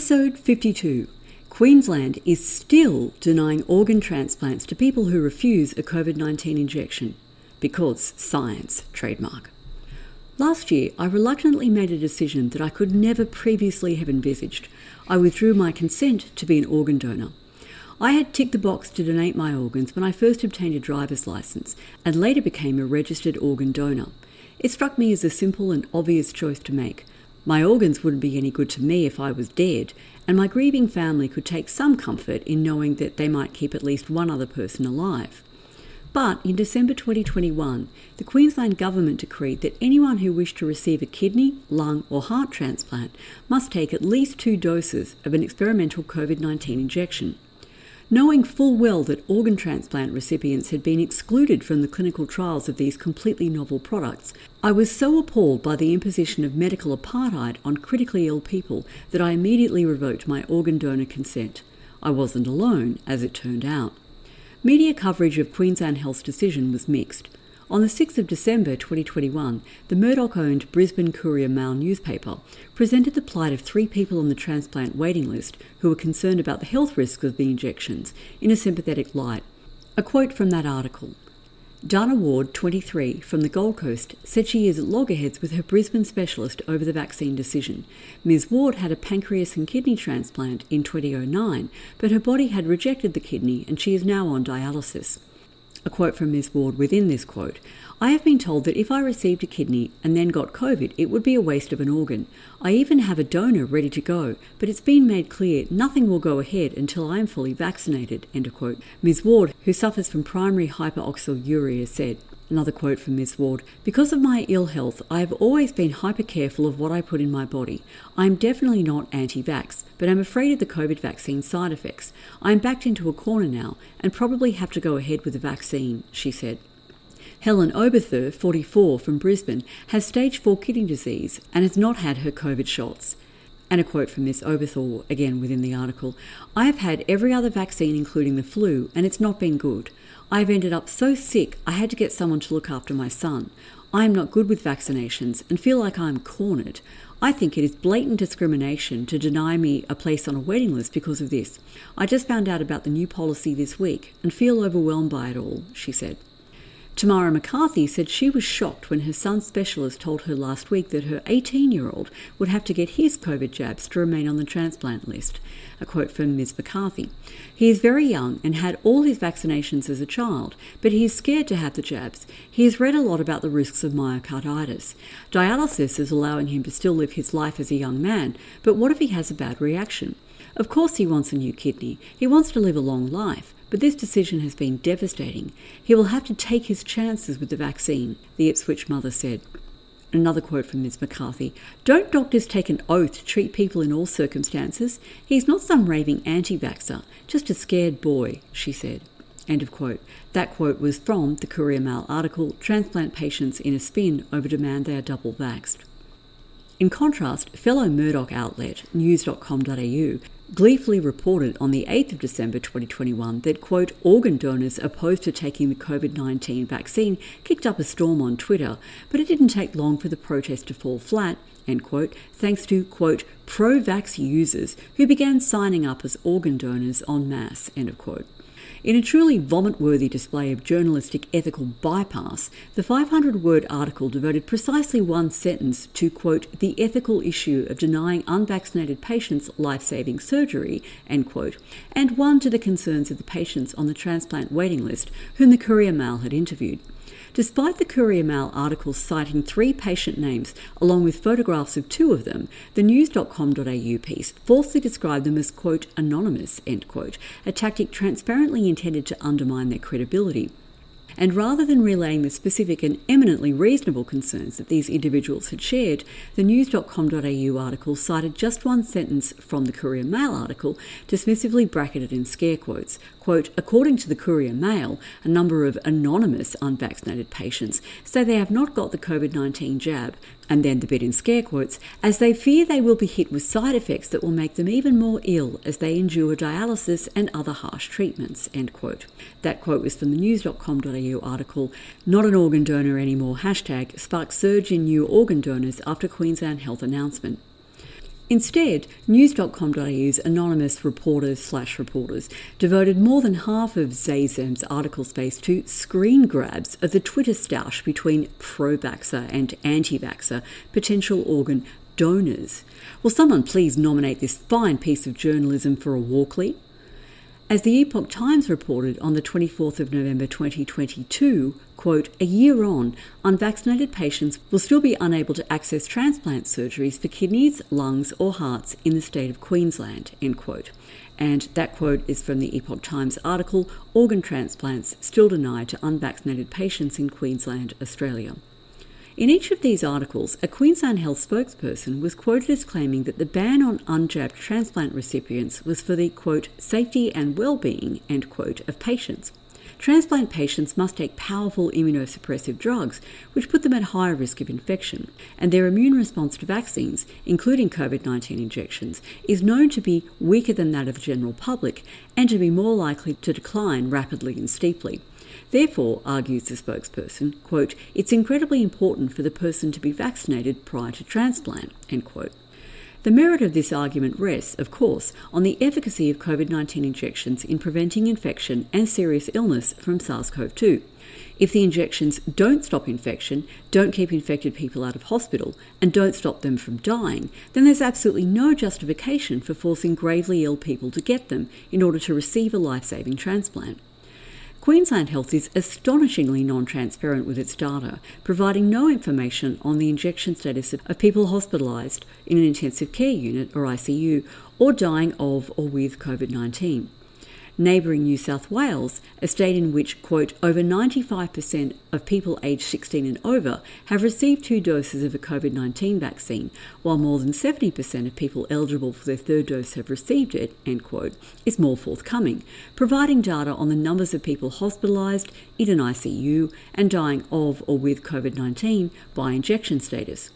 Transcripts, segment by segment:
Episode 52 Queensland is still denying organ transplants to people who refuse a COVID 19 injection because science trademark. Last year, I reluctantly made a decision that I could never previously have envisaged. I withdrew my consent to be an organ donor. I had ticked the box to donate my organs when I first obtained a driver's license and later became a registered organ donor. It struck me as a simple and obvious choice to make. My organs wouldn't be any good to me if I was dead, and my grieving family could take some comfort in knowing that they might keep at least one other person alive. But in December 2021, the Queensland Government decreed that anyone who wished to receive a kidney, lung, or heart transplant must take at least two doses of an experimental COVID 19 injection. Knowing full well that organ transplant recipients had been excluded from the clinical trials of these completely novel products, I was so appalled by the imposition of medical apartheid on critically ill people that I immediately revoked my organ donor consent. I wasn't alone, as it turned out. Media coverage of Queensland Health's decision was mixed. On the 6th of December 2021, the Murdoch owned Brisbane Courier Mail newspaper presented the plight of three people on the transplant waiting list who were concerned about the health risks of the injections in a sympathetic light. A quote from that article Dana Ward, 23, from the Gold Coast, said she is at loggerheads with her Brisbane specialist over the vaccine decision. Ms. Ward had a pancreas and kidney transplant in 2009, but her body had rejected the kidney and she is now on dialysis. A quote from Ms. Ward within this quote I have been told that if I received a kidney and then got COVID, it would be a waste of an organ. I even have a donor ready to go, but it's been made clear nothing will go ahead until I am fully vaccinated. End quote. Ms. Ward, who suffers from primary hyperoxaluria, said. Another quote from Ms. Ward Because of my ill health, I have always been hyper careful of what I put in my body. I am definitely not anti vax, but I'm afraid of the COVID vaccine side effects. I am backed into a corner now and probably have to go ahead with the vaccine, she said. Helen Oberthur, 44, from Brisbane, has stage 4 kidney disease and has not had her COVID shots. And a quote from Ms. Oberthur, again within the article I have had every other vaccine, including the flu, and it's not been good. I've ended up so sick I had to get someone to look after my son. I am not good with vaccinations and feel like I'm cornered. I think it is blatant discrimination to deny me a place on a waiting list because of this. I just found out about the new policy this week and feel overwhelmed by it all, she said. Tamara McCarthy said she was shocked when her son's specialist told her last week that her 18 year old would have to get his COVID jabs to remain on the transplant list. A quote from Ms. McCarthy He is very young and had all his vaccinations as a child, but he is scared to have the jabs. He has read a lot about the risks of myocarditis. Dialysis is allowing him to still live his life as a young man, but what if he has a bad reaction? Of course, he wants a new kidney. He wants to live a long life. But this decision has been devastating. He will have to take his chances with the vaccine, the Ipswich mother said. Another quote from Ms. McCarthy Don't doctors take an oath to treat people in all circumstances? He's not some raving anti vaxxer, just a scared boy, she said. End of quote. That quote was from the Courier Mail article Transplant Patients in a Spin Over Demand They Are Double Vaxxed. In contrast, fellow Murdoch outlet news.com.au gleefully reported on the 8th of December 2021 that, quote, organ donors opposed to taking the COVID 19 vaccine kicked up a storm on Twitter, but it didn't take long for the protest to fall flat, end quote, thanks to, quote, pro vax users who began signing up as organ donors en masse, end of quote. In a truly vomit worthy display of journalistic ethical bypass, the 500 word article devoted precisely one sentence to, quote, the ethical issue of denying unvaccinated patients life saving surgery, end quote, and one to the concerns of the patients on the transplant waiting list whom the Courier Mail had interviewed. Despite the Courier Mail article citing three patient names along with photographs of two of them, the news.com.au piece falsely described them as, quote, anonymous, end quote, a tactic transparently intended to undermine their credibility. And rather than relaying the specific and eminently reasonable concerns that these individuals had shared, the news.com.au article cited just one sentence from the Courier Mail article, dismissively bracketed in scare quotes. Quote, according to the Courier Mail, a number of anonymous unvaccinated patients say they have not got the COVID 19 jab, and then the bit in scare quotes, as they fear they will be hit with side effects that will make them even more ill as they endure dialysis and other harsh treatments. End quote. That quote was from the news.com.au article, Not an organ donor anymore hashtag sparks surge in new organ donors after Queensland Health announcement. Instead, news.com.au's anonymous reporters slash reporters devoted more than half of ZayZem's article space to screen grabs of the Twitter stoush between pro-vaxxer and anti-vaxxer potential organ donors. Will someone please nominate this fine piece of journalism for a Walkley? As the Epoch Times reported on the 24th of November 2022, quote, a year on, unvaccinated patients will still be unable to access transplant surgeries for kidneys, lungs, or hearts in the state of Queensland, end quote. And that quote is from the Epoch Times article, Organ Transplants Still Denied to Unvaccinated Patients in Queensland, Australia. In each of these articles, a Queensland Health spokesperson was quoted as claiming that the ban on unjabbed transplant recipients was for the, quote, safety and well-being, end quote, of patients. Transplant patients must take powerful immunosuppressive drugs, which put them at higher risk of infection, and their immune response to vaccines, including COVID 19 injections, is known to be weaker than that of the general public and to be more likely to decline rapidly and steeply. Therefore, argues the spokesperson, quote, it's incredibly important for the person to be vaccinated prior to transplant, end quote. The merit of this argument rests, of course, on the efficacy of COVID 19 injections in preventing infection and serious illness from SARS CoV 2. If the injections don't stop infection, don't keep infected people out of hospital, and don't stop them from dying, then there's absolutely no justification for forcing gravely ill people to get them in order to receive a life saving transplant. Queensland Health is astonishingly non transparent with its data, providing no information on the injection status of people hospitalised in an intensive care unit or ICU or dying of or with COVID 19 neighbouring New South Wales, a state in which, quote, over 95% of people aged 16 and over have received two doses of a COVID 19 vaccine, while more than 70% of people eligible for their third dose have received it, end quote, is more forthcoming, providing data on the numbers of people hospitalised, in an ICU, and dying of or with COVID 19 by injection status.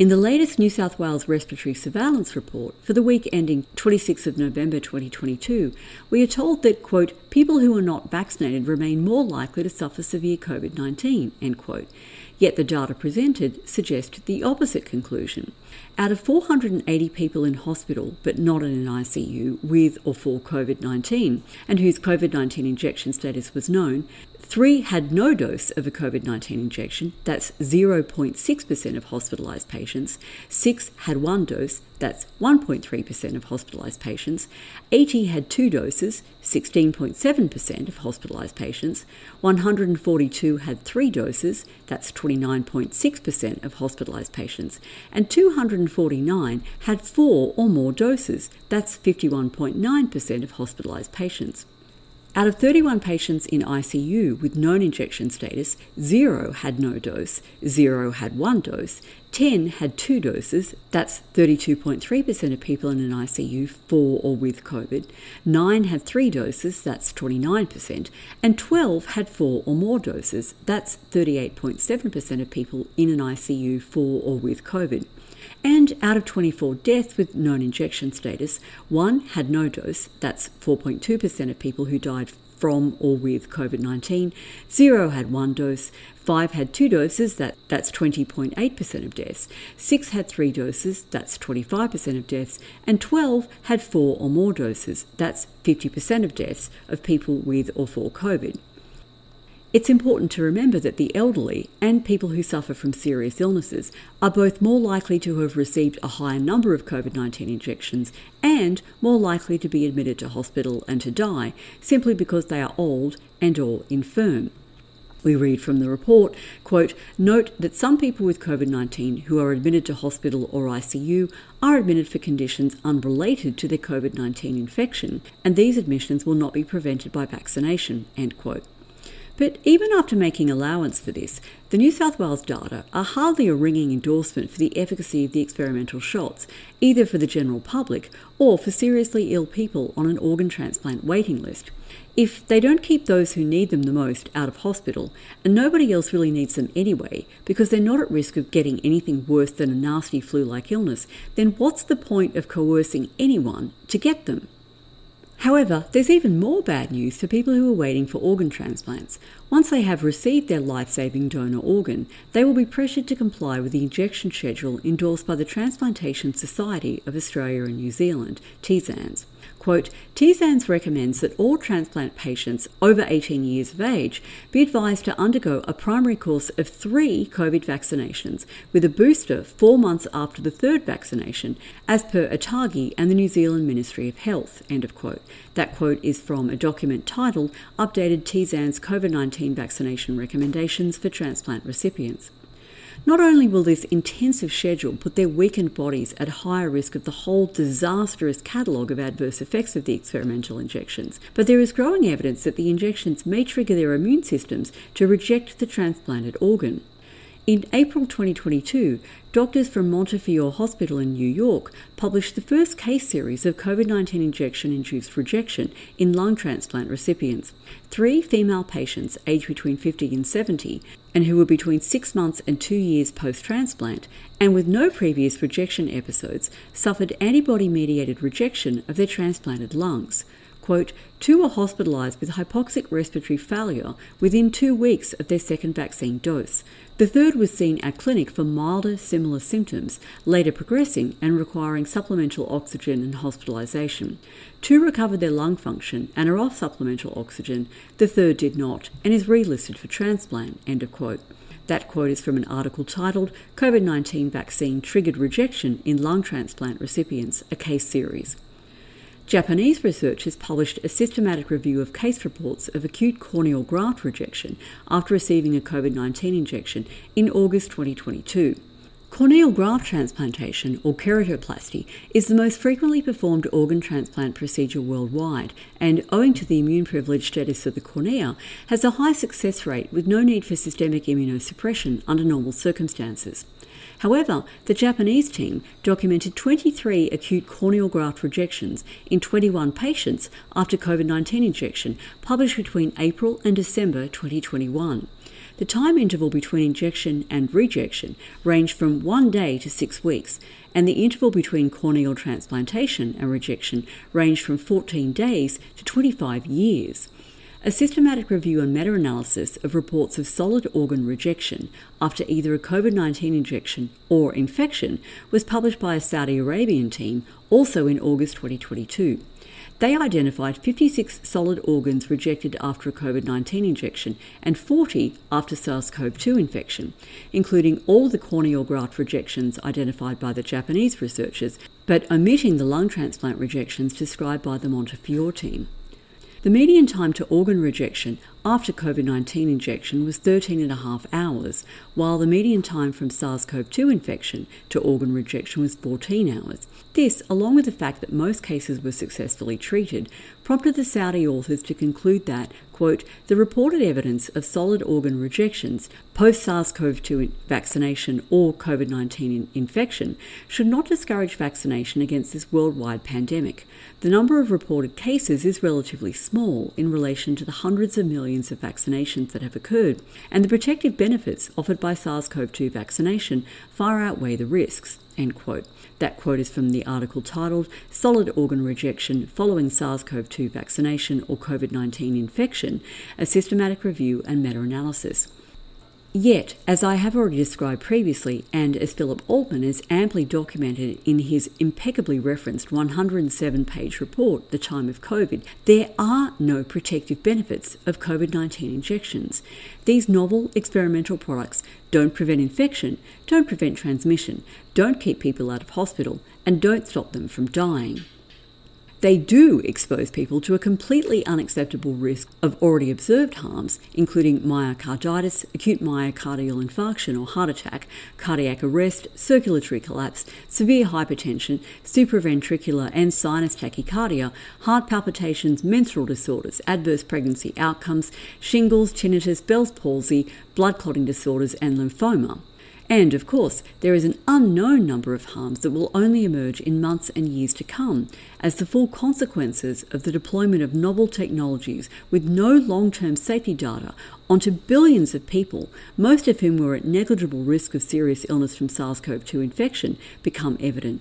In the latest New South Wales Respiratory Surveillance Report for the week ending 26th of November 2022, we are told that, quote, people who are not vaccinated remain more likely to suffer severe COVID 19, end quote. Yet the data presented suggest the opposite conclusion. Out of 480 people in hospital, but not in an ICU, with or for COVID 19, and whose COVID 19 injection status was known, three had no dose of a COVID 19 injection, that's 0.6% of hospitalised patients, six had one dose, that's 1.3% of hospitalised patients, 80 had two doses, 16.7% of hospitalised patients, 142 had three doses, that's 29.6% of hospitalised patients, and 249 had four or more doses, that's 51.9% of hospitalised patients. Out of 31 patients in ICU with known injection status, zero had no dose, zero had one dose, 10 had two doses, that's 32.3% of people in an ICU for or with COVID, 9 had three doses, that's 29%, and 12 had four or more doses, that's 38.7% of people in an ICU for or with COVID. And out of 24 deaths with known injection status, one had no dose, that's 4.2% of people who died from or with COVID 19, zero had one dose, five had two doses, that, that's 20.8% of deaths, six had three doses, that's 25% of deaths, and 12 had four or more doses, that's 50% of deaths of people with or for COVID. It's important to remember that the elderly and people who suffer from serious illnesses are both more likely to have received a higher number of COVID 19 injections and more likely to be admitted to hospital and to die simply because they are old and or infirm. We read from the report, quote, note that some people with COVID-19 who are admitted to hospital or ICU are admitted for conditions unrelated to their COVID-19 infection, and these admissions will not be prevented by vaccination, end quote. But even after making allowance for this, the New South Wales data are hardly a ringing endorsement for the efficacy of the experimental shots, either for the general public or for seriously ill people on an organ transplant waiting list. If they don't keep those who need them the most out of hospital, and nobody else really needs them anyway, because they're not at risk of getting anything worse than a nasty flu like illness, then what's the point of coercing anyone to get them? However, there's even more bad news for people who are waiting for organ transplants. Once they have received their life saving donor organ, they will be pressured to comply with the injection schedule endorsed by the Transplantation Society of Australia and New Zealand, TSANZ. Quote, TSANZ recommends that all transplant patients over 18 years of age be advised to undergo a primary course of three COVID vaccinations with a booster four months after the third vaccination, as per ATAGI and the New Zealand Ministry of Health. End of quote. That quote is from a document titled Updated TSANZ COVID 19 Vaccination Recommendations for Transplant Recipients. Not only will this intensive schedule put their weakened bodies at higher risk of the whole disastrous catalogue of adverse effects of the experimental injections, but there is growing evidence that the injections may trigger their immune systems to reject the transplanted organ. In April 2022, doctors from Montefiore Hospital in New York published the first case series of COVID 19 injection induced rejection in lung transplant recipients. Three female patients, aged between 50 and 70, and who were between six months and two years post transplant, and with no previous rejection episodes, suffered antibody mediated rejection of their transplanted lungs. Quote, two were hospitalised with hypoxic respiratory failure within two weeks of their second vaccine dose. The third was seen at clinic for milder, similar symptoms, later progressing and requiring supplemental oxygen and hospitalisation. Two recovered their lung function and are off supplemental oxygen. The third did not and is relisted for transplant. End of quote. That quote is from an article titled COVID 19 Vaccine Triggered Rejection in Lung Transplant Recipients, a case series. Japanese researchers published a systematic review of case reports of acute corneal graft rejection after receiving a COVID 19 injection in August 2022. Corneal graft transplantation, or keratoplasty, is the most frequently performed organ transplant procedure worldwide, and owing to the immune privileged status of the cornea, has a high success rate with no need for systemic immunosuppression under normal circumstances. However, the Japanese team documented 23 acute corneal graft rejections in 21 patients after COVID 19 injection, published between April and December 2021. The time interval between injection and rejection ranged from one day to six weeks, and the interval between corneal transplantation and rejection ranged from 14 days to 25 years. A systematic review and meta analysis of reports of solid organ rejection after either a COVID 19 injection or infection was published by a Saudi Arabian team also in August 2022. They identified 56 solid organs rejected after a COVID 19 injection and 40 after SARS CoV 2 infection, including all the corneal graft rejections identified by the Japanese researchers, but omitting the lung transplant rejections described by the Montefiore team. The median time to organ rejection after COVID 19 injection was 13 and a half hours, while the median time from SARS CoV 2 infection to organ rejection was 14 hours. This, along with the fact that most cases were successfully treated, prompted the Saudi authors to conclude that, quote, the reported evidence of solid organ rejections post SARS CoV 2 vaccination or COVID 19 infection should not discourage vaccination against this worldwide pandemic. The number of reported cases is relatively small in relation to the hundreds of millions of vaccinations that have occurred, and the protective benefits offered by SARS CoV 2 vaccination far outweigh the risks. End quote. That quote is from the article titled Solid Organ Rejection Following SARS CoV 2 Vaccination or COVID 19 Infection A Systematic Review and Meta Analysis. Yet, as I have already described previously, and as Philip Altman has amply documented in his impeccably referenced 107 page report, The Time of COVID, there are no protective benefits of COVID 19 injections. These novel experimental products don't prevent infection, don't prevent transmission, don't keep people out of hospital, and don't stop them from dying. They do expose people to a completely unacceptable risk of already observed harms, including myocarditis, acute myocardial infarction or heart attack, cardiac arrest, circulatory collapse, severe hypertension, supraventricular and sinus tachycardia, heart palpitations, menstrual disorders, adverse pregnancy outcomes, shingles, tinnitus, Bell's palsy, blood clotting disorders, and lymphoma. And of course, there is an unknown number of harms that will only emerge in months and years to come, as the full consequences of the deployment of novel technologies with no long term safety data onto billions of people, most of whom were at negligible risk of serious illness from SARS CoV 2 infection, become evident.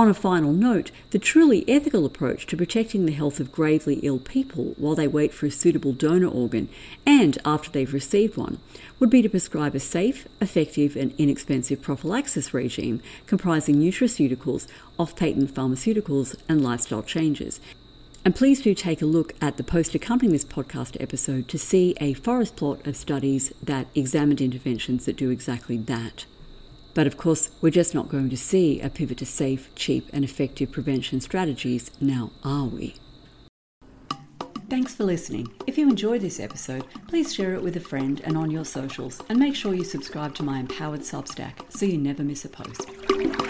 On a final note, the truly ethical approach to protecting the health of gravely ill people while they wait for a suitable donor organ and after they've received one would be to prescribe a safe, effective, and inexpensive prophylaxis regime comprising nutraceuticals, off patent pharmaceuticals, and lifestyle changes. And please do take a look at the post accompanying this podcast episode to see a forest plot of studies that examined interventions that do exactly that. But of course, we're just not going to see a pivot to safe, cheap, and effective prevention strategies now, are we? Thanks for listening. If you enjoyed this episode, please share it with a friend and on your socials, and make sure you subscribe to my Empowered Substack so you never miss a post.